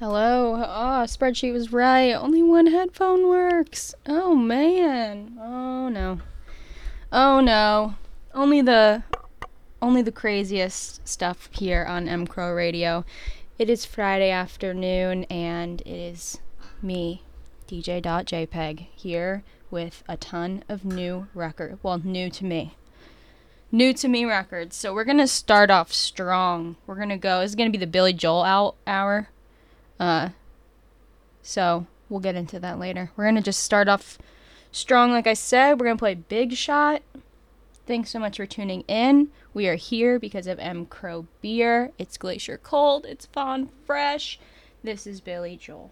Hello. Oh, spreadsheet was right. Only one headphone works. Oh man. Oh no. Oh no. Only the only the craziest stuff here on M Crow Radio. It is Friday afternoon and it is me, DJ.jpg, here with a ton of new record. Well, new to me. New to me records. So we're gonna start off strong. We're gonna go. This is gonna be the Billy Joel out hour. Uh, so we'll get into that later. We're gonna just start off strong, like I said. We're gonna play Big Shot. Thanks so much for tuning in. We are here because of M Crow Beer. It's Glacier Cold. It's Fawn Fresh. This is Billy Joel.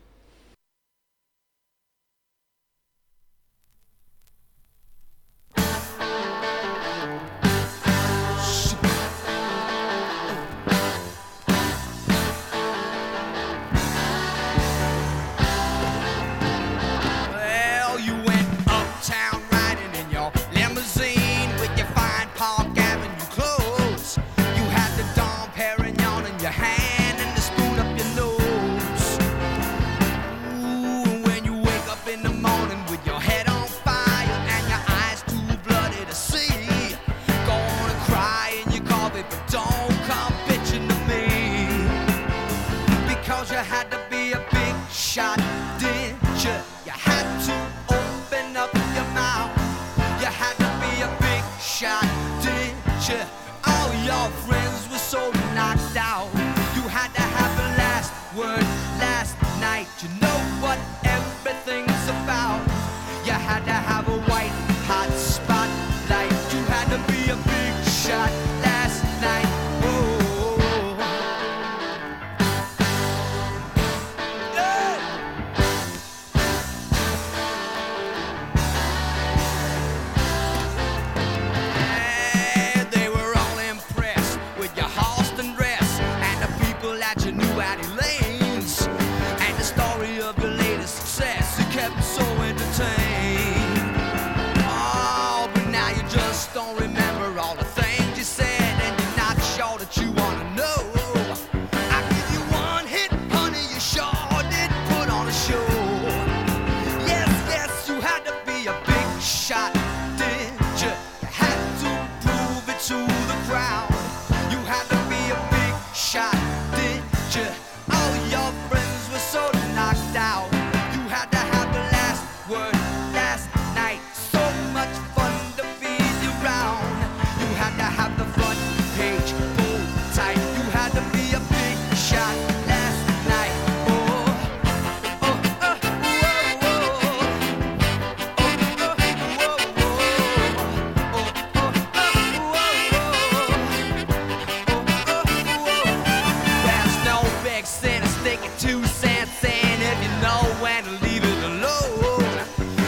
In sticking two cents in if you know when to leave it alone.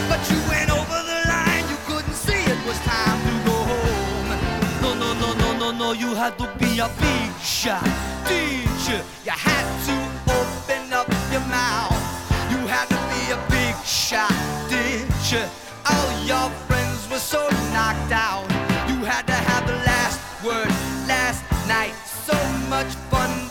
But you went over the line, you couldn't see it was time to go home. No, no, no, no, no, no, you had to be a big shot, did you? You had to open up your mouth. You had to be a big shot, did you? All your friends were so knocked out. You had to have the last word last night. So much fun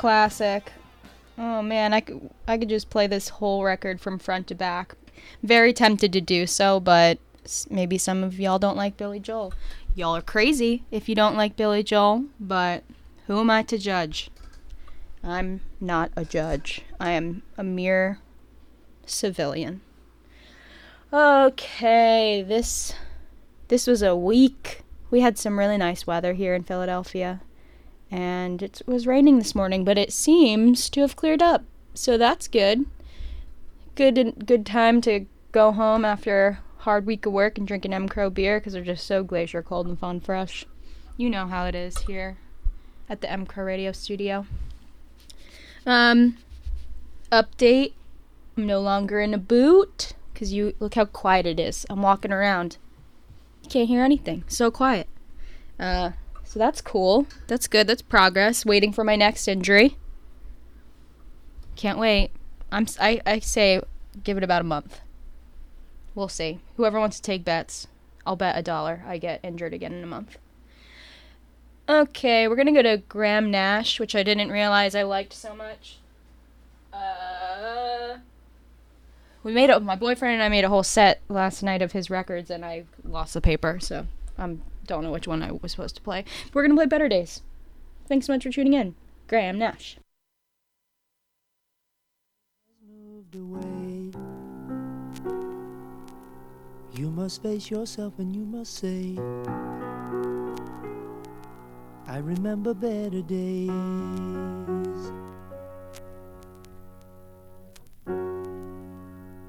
classic. Oh man, I could I could just play this whole record from front to back. Very tempted to do so, but maybe some of y'all don't like Billy Joel. Y'all are crazy if you don't like Billy Joel, but who am I to judge? I'm not a judge. I am a mere civilian. Okay, this this was a week. We had some really nice weather here in Philadelphia, and it was raining this morning, but it seems to have cleared up. So that's good. Good good time to go home after a hard week of work and drink an M Crow beer because they're just so glacier cold and fun fresh. You know how it is here at the M Crow Radio Studio. Um, update. I'm no longer in a boot because you look how quiet it is. I'm walking around. Can't hear anything. So quiet. Uh, so that's cool. That's good. That's progress. Waiting for my next injury. Can't wait. I'm. I, I say, give it about a month. We'll see. Whoever wants to take bets, I'll bet a dollar I get injured again in a month. Okay, we're gonna go to Graham Nash, which I didn't realize I liked so much. Uh, we made a, my boyfriend and I made a whole set last night of his records, and I lost the paper, so I don't know which one I was supposed to play. We're gonna play Better Days. Thanks so much for tuning in, Graham Nash. You must face yourself and you must say, I remember better days.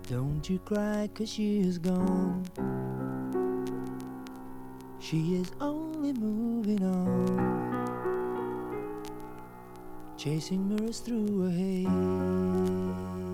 Don't you cry, cause she is gone. She is only moving on chasing mirrors through a haze.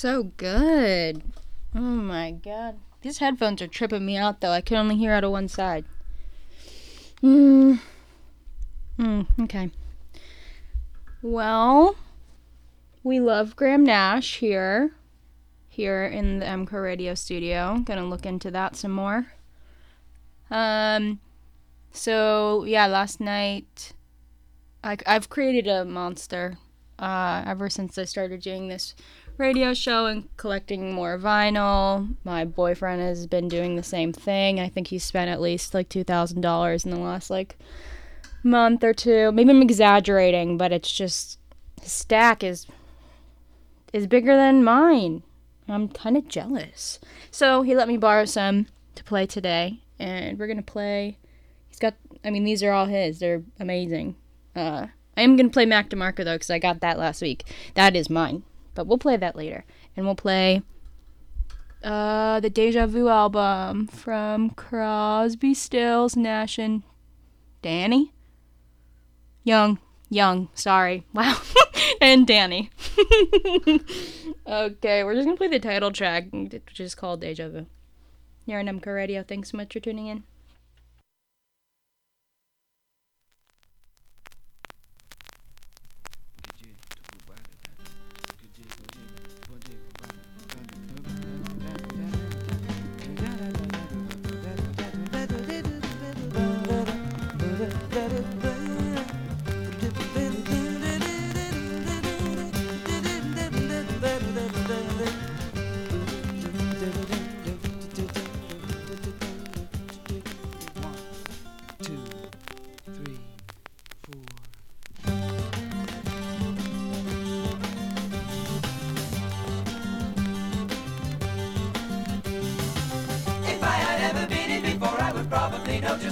So good. Oh my god. These headphones are tripping me out though. I can only hear out of one side. Hmm. Hmm, okay. Well, we love Graham Nash here. Here in the M Crow Radio studio. Gonna look into that some more. Um so yeah, last night I, I've created a monster uh, ever since I started doing this radio show and collecting more vinyl. My boyfriend has been doing the same thing. I think he spent at least like two thousand dollars in the last like month or two. Maybe I'm exaggerating, but it's just his stack is is bigger than mine. I'm kind of jealous. So he let me borrow some to play today, and we're gonna play. He's got. I mean, these are all his. They're amazing. Uh, I am gonna play Mac DeMarco though, because I got that last week. That is mine but we'll play that later. And we'll play uh, the Deja Vu album from Crosby, Stills, Nash, and Danny. Young, Young, sorry. Wow. and Danny. okay, we're just gonna play the title track, which is called Deja Vu. You're on M Crow Radio. Thanks so much for tuning in.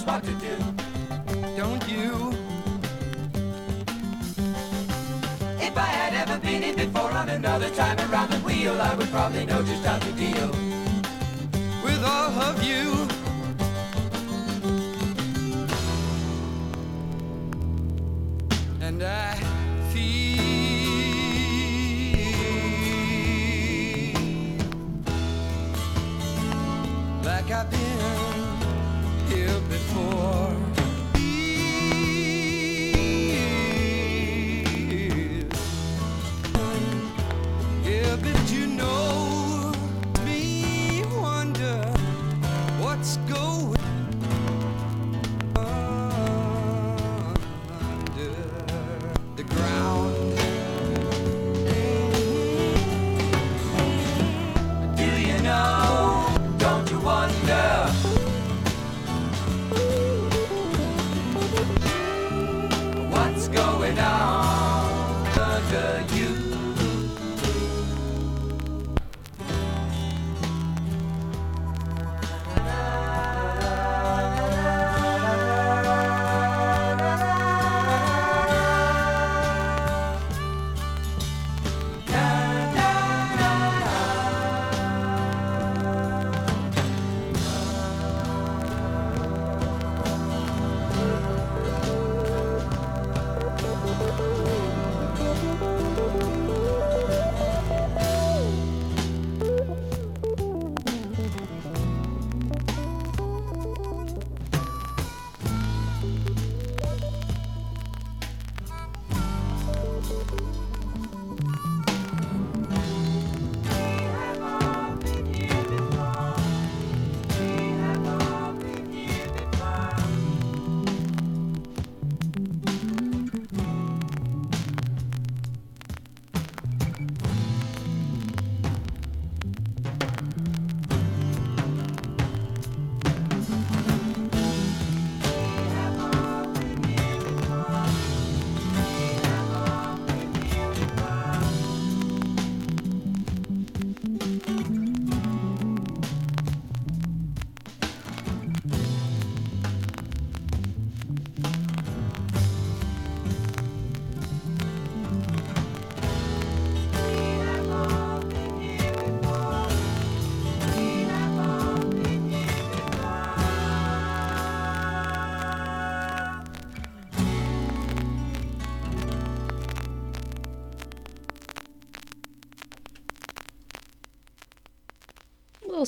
What to do. Don't you? If I had ever been in before on another time around the wheel, I would probably know just how to deal with all of you. going on?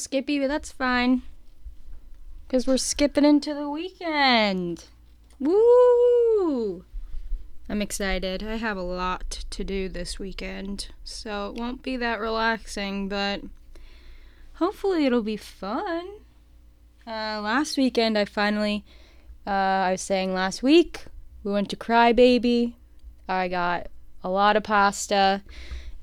Skippy, but that's fine. Because we're skipping into the weekend. Woo! I'm excited. I have a lot to do this weekend, so it won't be that relaxing, but hopefully it'll be fun. Uh, last weekend, I finally, uh, I was saying last week, we went to Crybaby. I got a lot of pasta,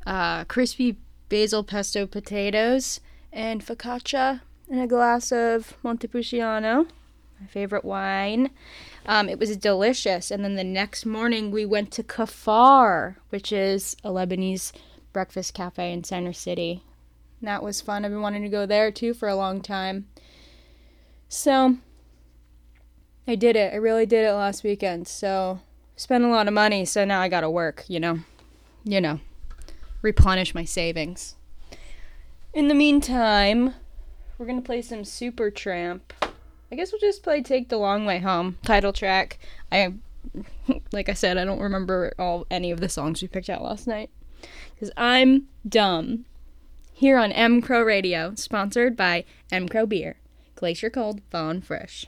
uh, crispy basil pesto potatoes, and focaccia, and a glass of Montepulciano, my favorite wine. Um, it was delicious. And then the next morning, we went to Kafar, which is a Lebanese breakfast cafe in Center City. And that was fun. I've been wanting to go there too for a long time. So I did it. I really did it last weekend. So spent a lot of money. So now I gotta work. You know, you know, replenish my savings. In the meantime, we're gonna play some Supertramp. I guess we'll just play Take the Long Way Home title track. I like I said, I don't remember all any of the songs we picked out last night cuz I'm dumb. Here on M Crow Radio, sponsored by M Crow Beer, Glacier Cold, Fawn Fresh.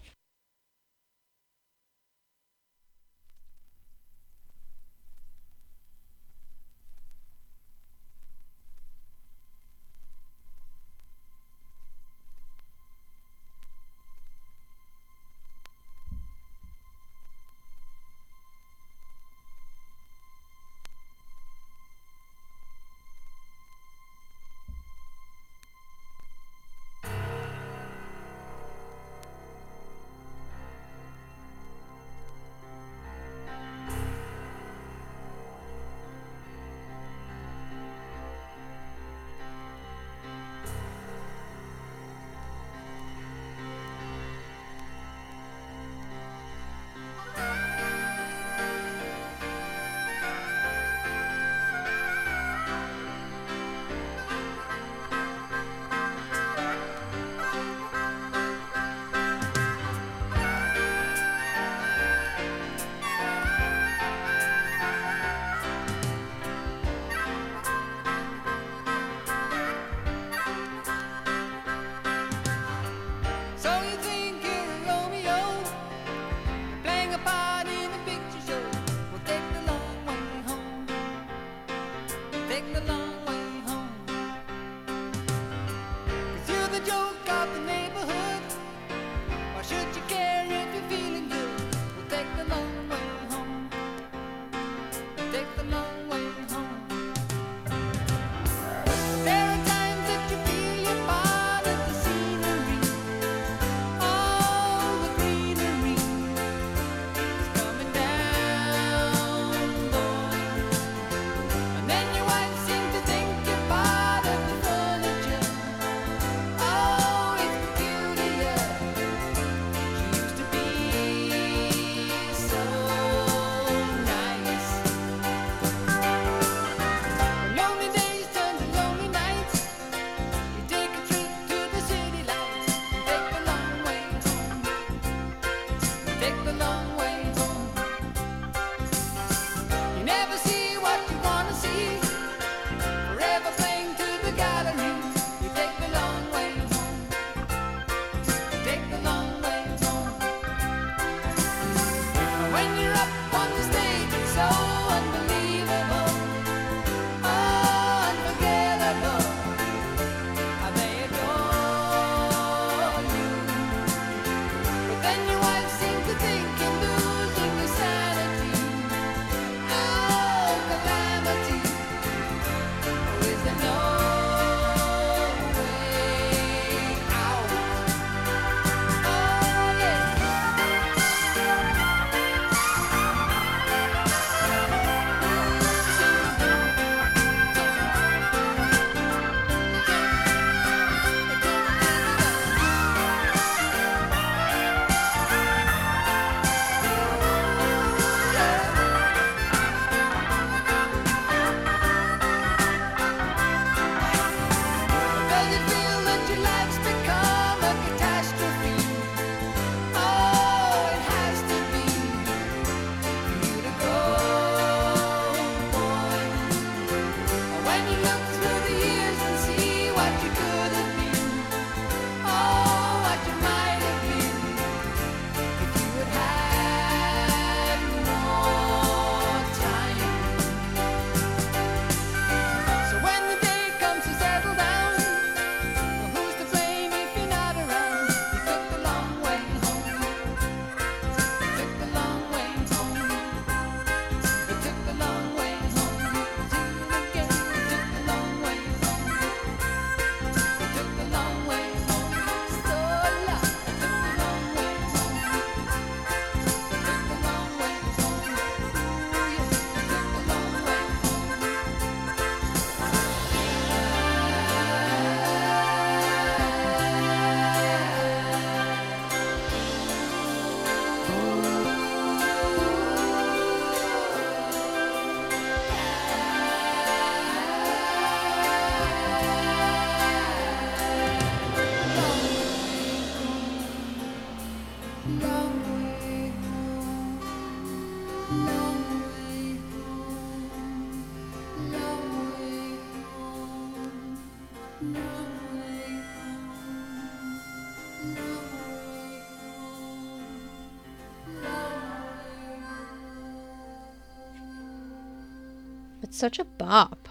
It's such a bop.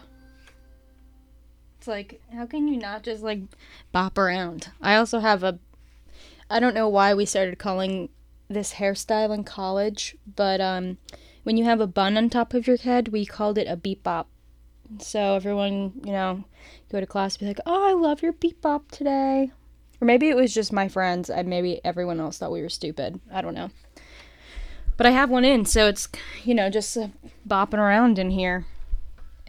It's like, how can you not just like bop around? I also have a. I don't know why we started calling this hairstyle in college, but um, when you have a bun on top of your head, we called it a beep bop. So everyone, you know, go to class be like, "Oh, I love your beep bop today," or maybe it was just my friends, and maybe everyone else thought we were stupid. I don't know. But I have one in, so it's you know just uh, bopping around in here.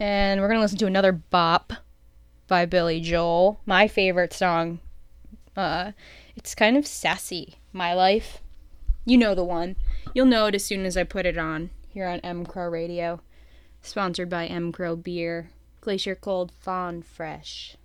And we're gonna listen to another bop by Billy Joel, my favorite song. Uh, it's kind of sassy. My life, you know the one. You'll know it as soon as I put it on here on M Crow Radio, sponsored by M Crow Beer, Glacier Cold Fawn Fresh.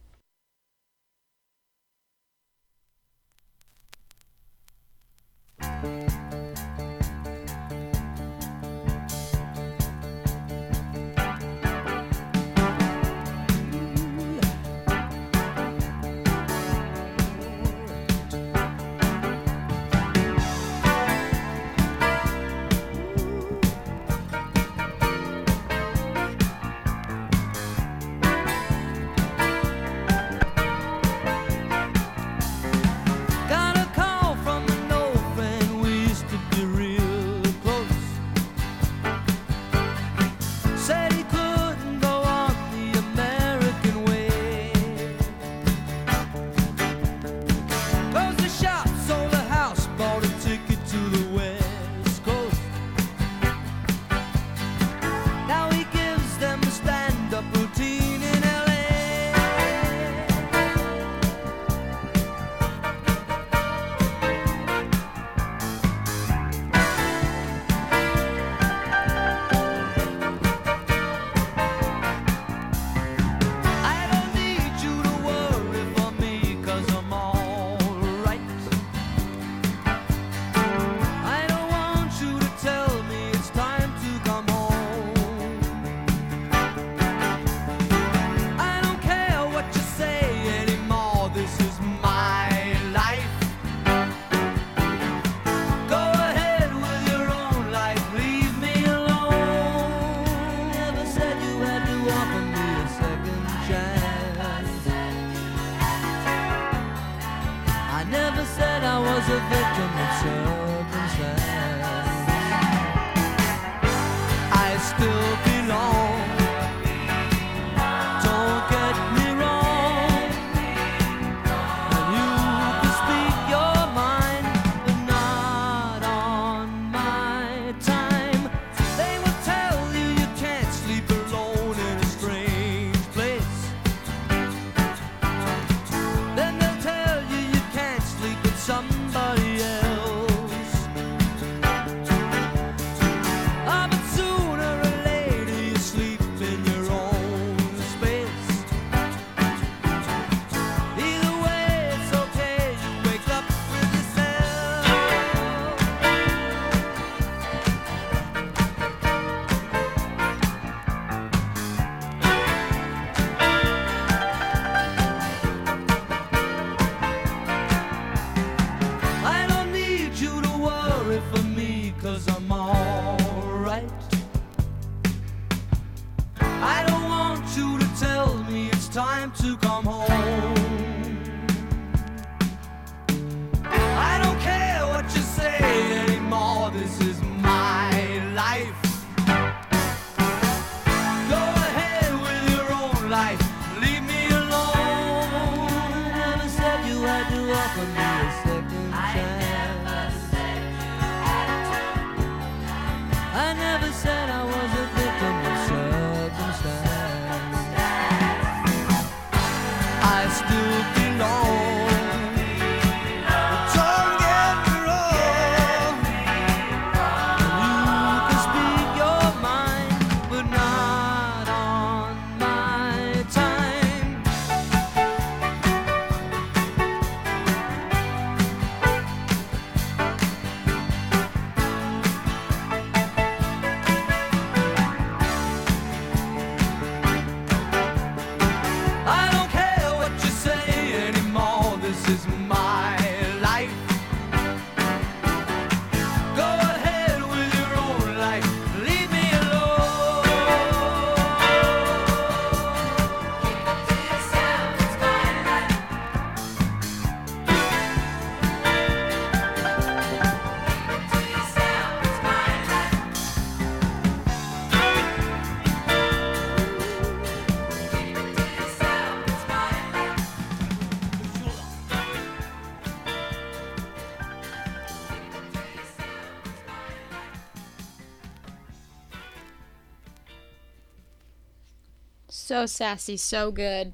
So sassy, so good.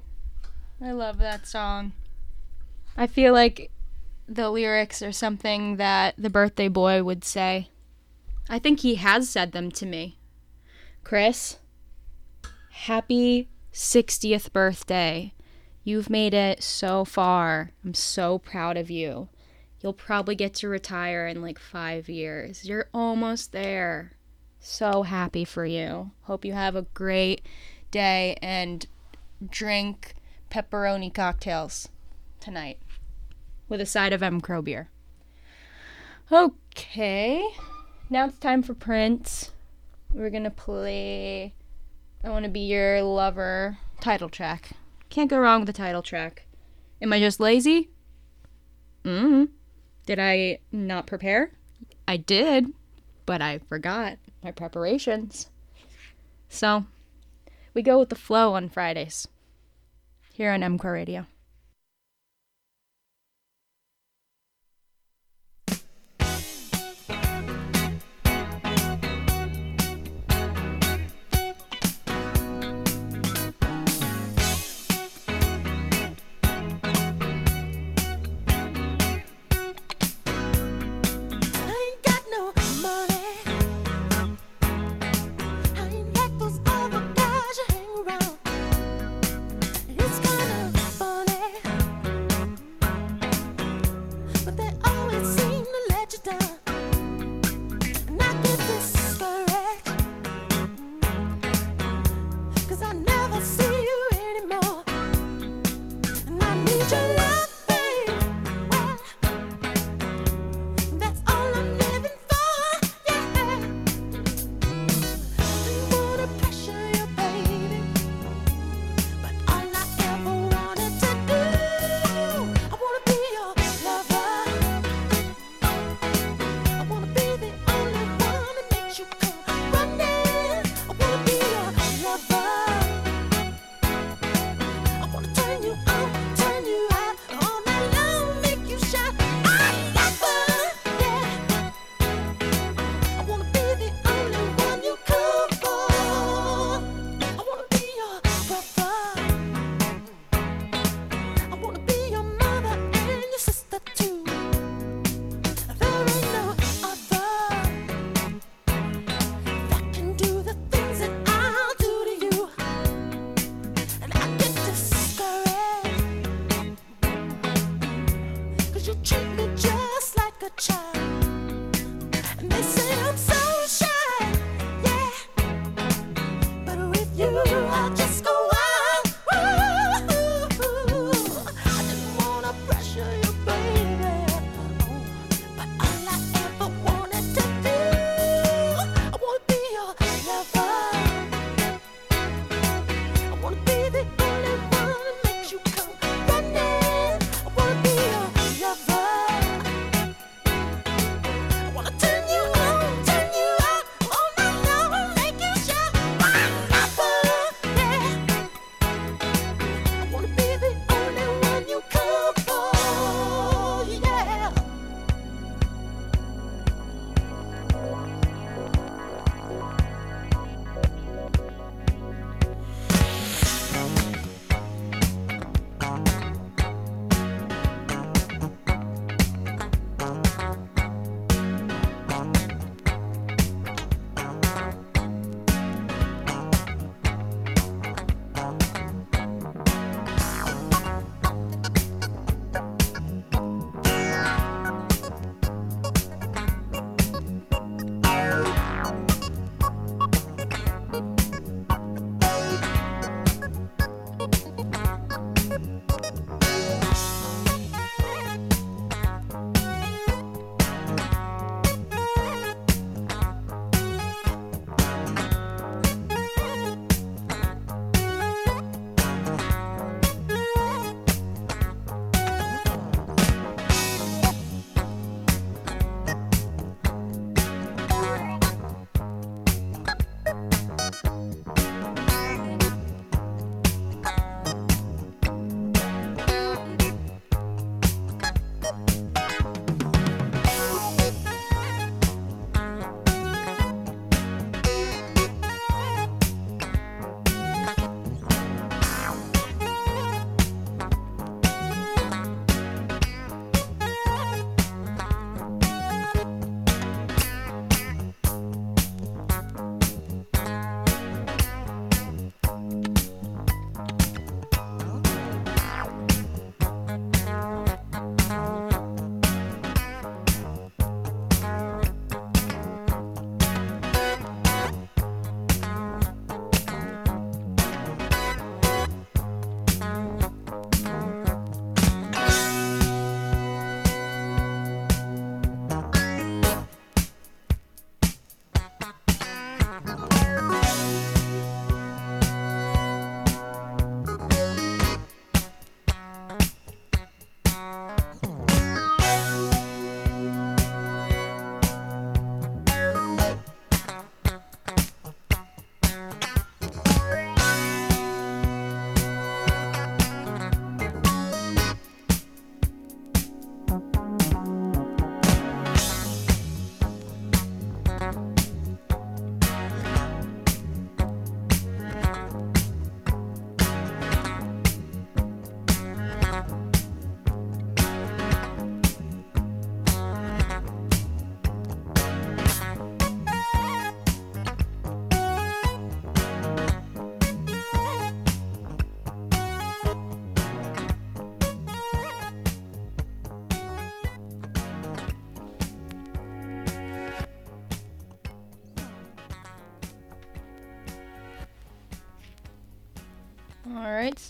I love that song. I feel like the lyrics are something that the birthday boy would say. I think he has said them to me. Chris, happy 60th birthday. You've made it so far. I'm so proud of you. You'll probably get to retire in like five years. You're almost there. So happy for you. Hope you have a great day and drink pepperoni cocktails tonight with a side of M. Crow beer. Okay, now it's time for Prince. We're gonna play I Wanna Be Your Lover title track. Can't go wrong with the title track. Am I just lazy? Mm. Did I not prepare? I did, but I forgot my preparations. So, we go with the flow on Fridays here on M Crow Radio.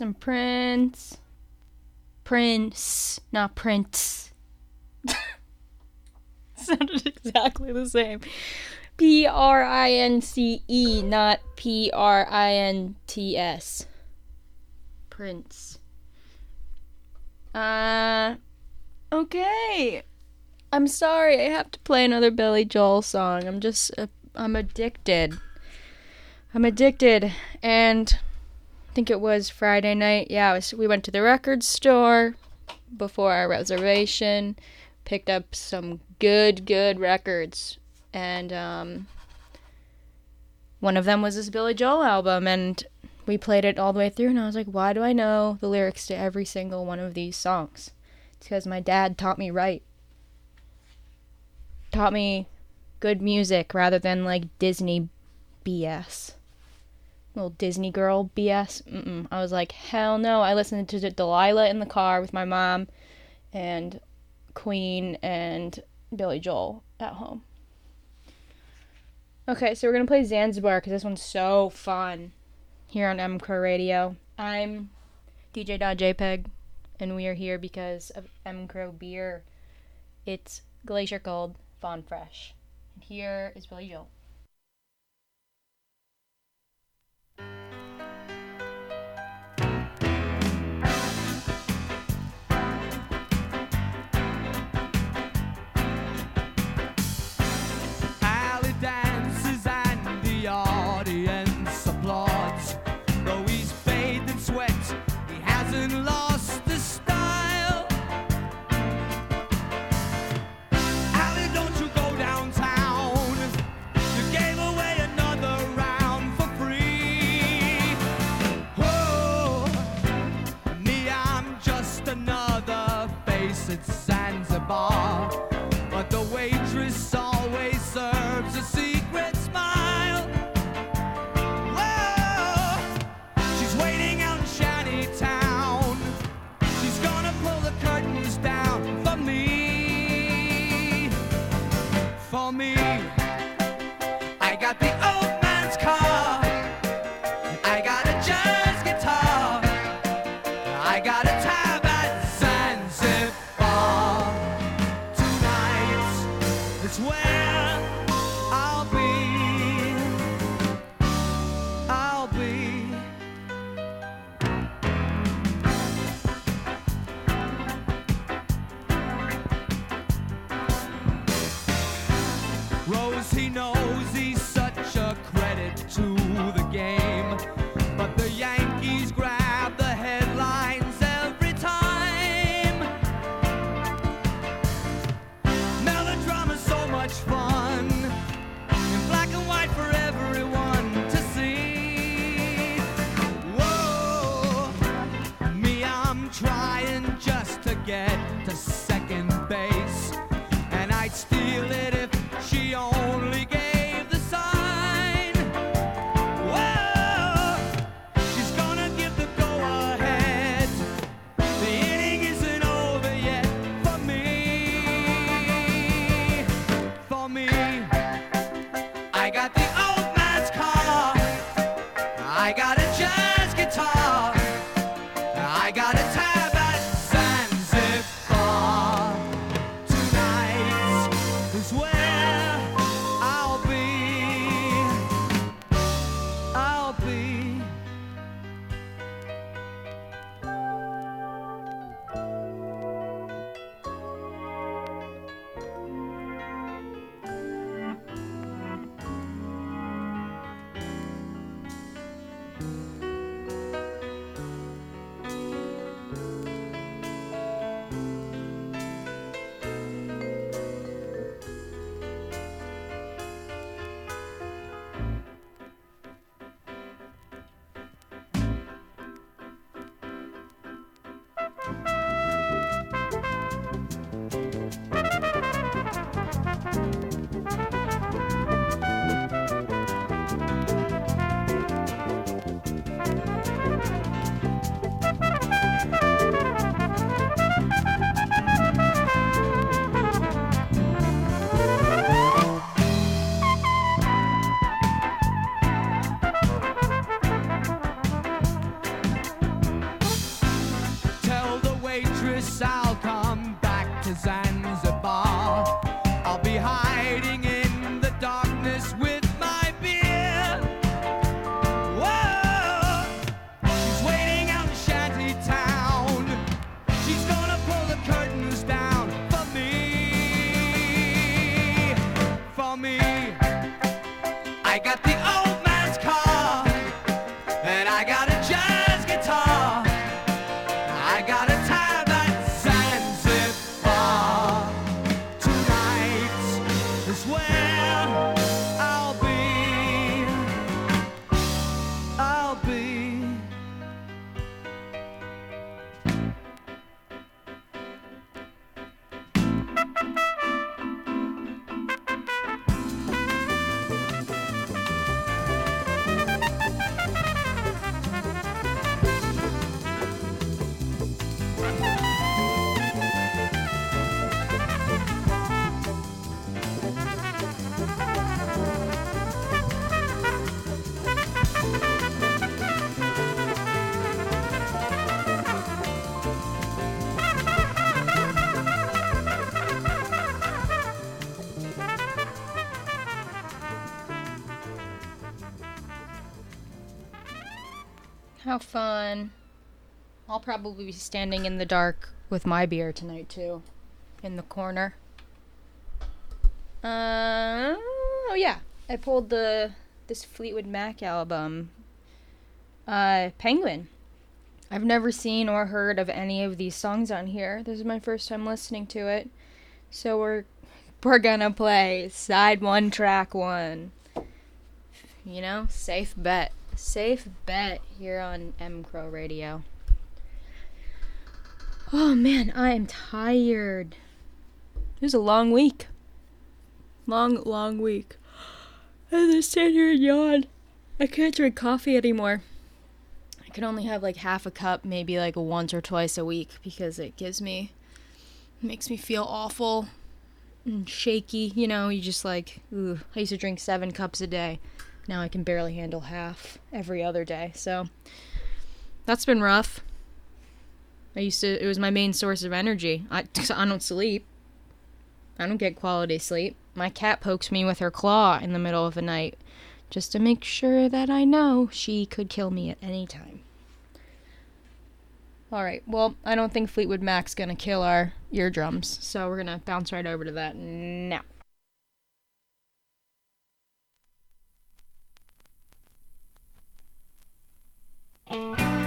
Some Prince. Prince, not Prince. Sounded exactly the same. P R I N C E, not P R I N T S. Prince. Uh, okay. I'm sorry, I have to play another Billy Joel song. I'm just, uh, I'm addicted. I'm addicted, and think it was Friday night. Yeah, was, we went to the record store before our reservation, picked up some good, good records, and um, one of them was this Billy Joel album, and we played it all the way through. And I was like, why do I know the lyrics to every single one of these songs? It's because my dad taught me right. Taught me good music rather than like Disney BS little Disney girl BS. Mm-mm. I was like, hell no. I listened to Delilah in the car with my mom and Queen and Billy Joel at home. Okay, so we're going to play Zanzibar because this one's so fun here on M Crow Radio. I'm DJ.jpg, and we are here because of M Crow beer. It's Glacier Cold, Fawn Fresh. And here is Billy Joel. Zanzibar. How fun. I'll probably be standing in the dark with my beer tonight too. In the corner. Uh, oh yeah. I pulled the this Fleetwood Mac album. Uh Penguin. I've never seen or heard of any of these songs on here. This is my first time listening to it. So we're we're gonna play side one track one. You know, safe bet. Safe bet here on M Crow Radio. Oh man, I am tired. It was a long week. Long, long week. I just stand here and yawn. I can't drink coffee anymore. I can only have like half a cup, maybe like once or twice a week because it gives me, makes me feel awful and shaky. You know, you just like, ooh, I used to drink seven cups a day. Now I can barely handle half every other day. So that's been rough. I used to, it was my main source of energy. I, I don't sleep. I don't get quality sleep. My cat pokes me with her claw in the middle of the night just to make sure that I know she could kill me at any time. All right. Well, I don't think Fleetwood Mac's going to kill our eardrums, so we're going to bounce right over to that now. All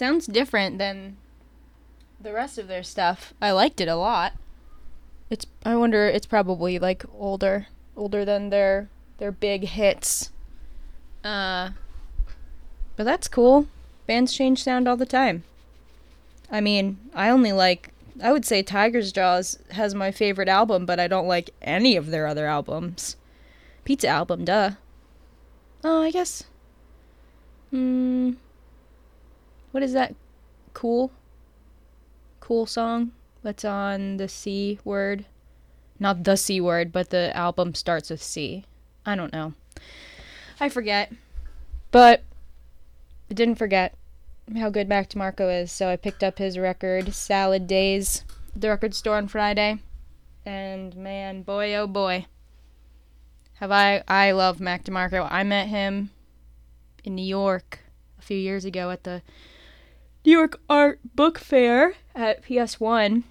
sounds different than the rest of their stuff. I liked it a lot. It's I wonder it's probably like older, older than their their big hits. Uh but that's cool. Bands change sound all the time. I mean, I only like I would say Tiger's Jaws has my favorite album, but I don't like any of their other albums. Pizza album, duh. Oh, I guess. Hmm. What is that? Cool? Cool song that's on the C word? Not the C word, but the album starts with C. I don't know. I forget. But I didn't forget how good Mac DeMarco is, so I picked up his record, Salad Days, at the record store on Friday. And man, boy oh boy. Have I I love Mac DeMarco. I met him in New York a few years ago at the New York Art Book Fair at PS1.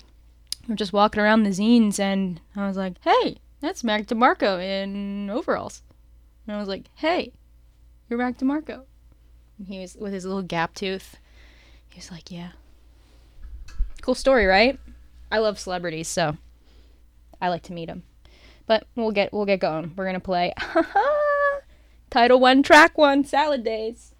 We're just walking around the zines and I was like, "Hey, that's Mac DeMarco in overalls." And I was like, "Hey, you're Mac DeMarco." And he was with his little gap tooth. He was like, "Yeah." Cool story, right? I love celebrities, so I like to meet them. But we'll get we'll get going. We're gonna play Title One, Track One, Salad Days.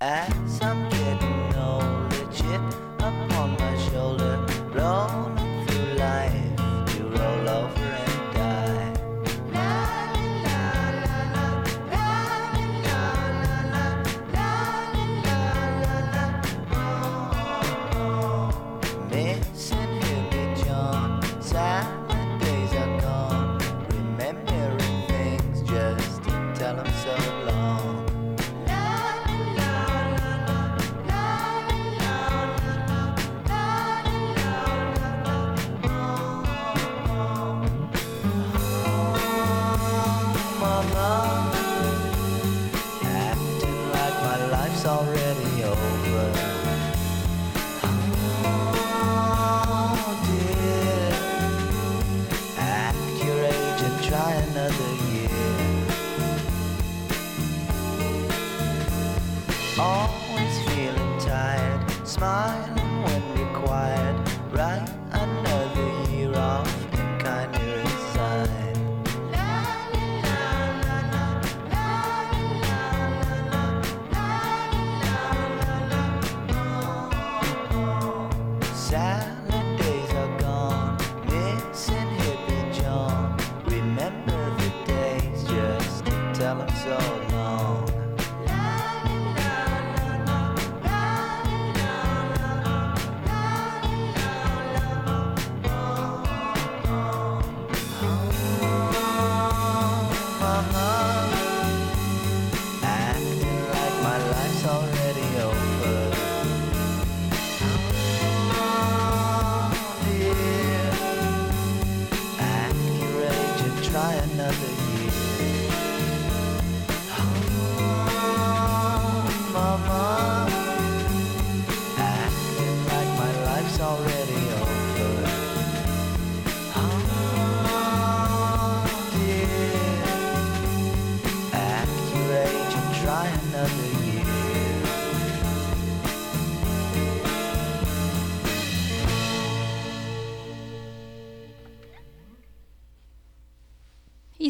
As I'm getting older, chip upon my shoulder, rolling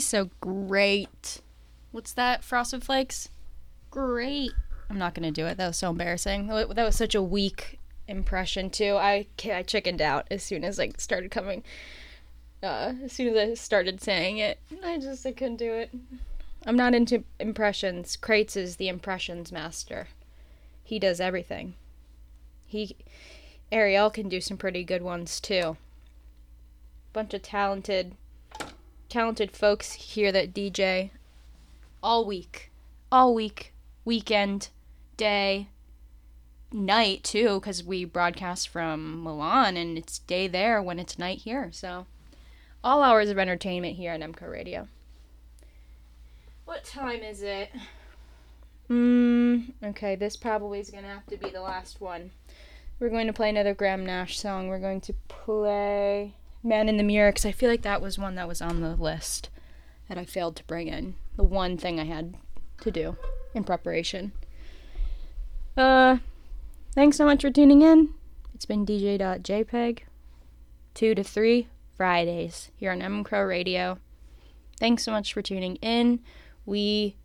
so great. What's that? Frosted Flakes? Great. I'm not gonna do it. That was so embarrassing. That was such a weak impression too. I I chickened out as soon as I started coming. Uh, as soon as I started saying it, I just I couldn't do it. I'm not into impressions. Kreitz is the impressions master. He does everything. He Ariel can do some pretty good ones too. Bunch of talented talented folks here that DJ all week. All week, weekend, day, night too, because we broadcast from Milan and it's day there when it's night here. So, all hours of entertainment here at M Crow Radio. What time is it? Mm, okay, this probably is gonna have to be the last one. We're going to play another Graham Nash song. We're going to play Man in the Mirror because I feel like that was one that was on the list. that I failed to bring in. The one thing I had to do in preparation. Uh, thanks so much for tuning in. It's been DJ.jpg, 2 to 3 Fridays here on M Crow Radio. Thanks so much for tuning in. We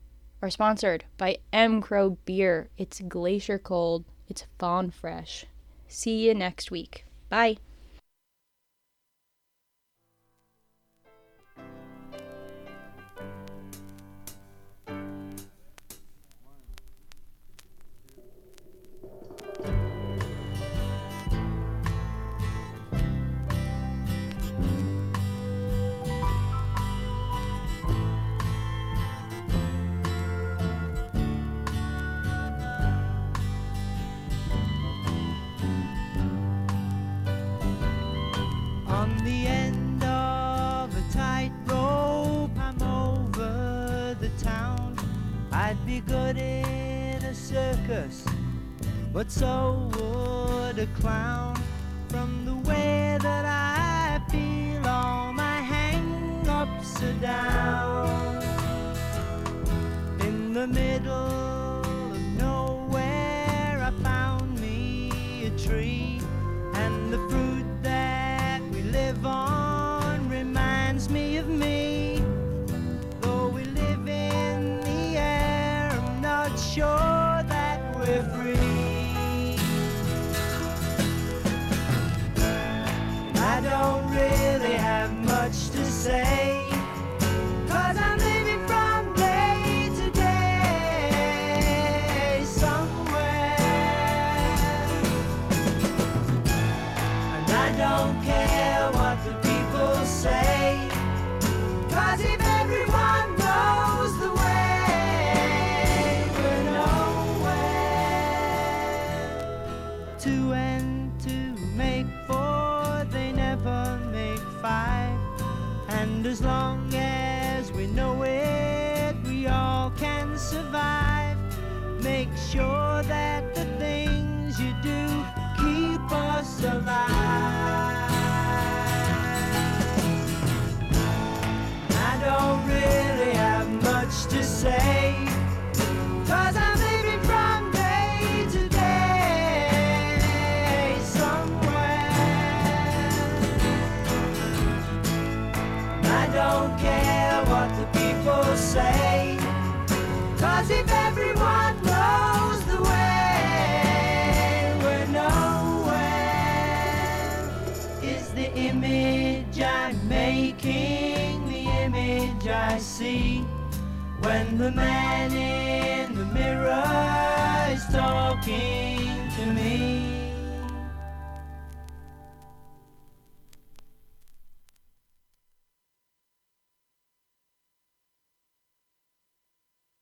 are sponsored by M Crow Beer. It's glacier cold, it's fawn fresh. See you next week. Bye. Good in a circus, but so would a clown. From the way that I feel, all my hang ups are down. In the middle say. Don't really have much to say cause I'm living from day to day somewhere I don't care what the people say. Cause I see? When the man in the mirror is talking to me.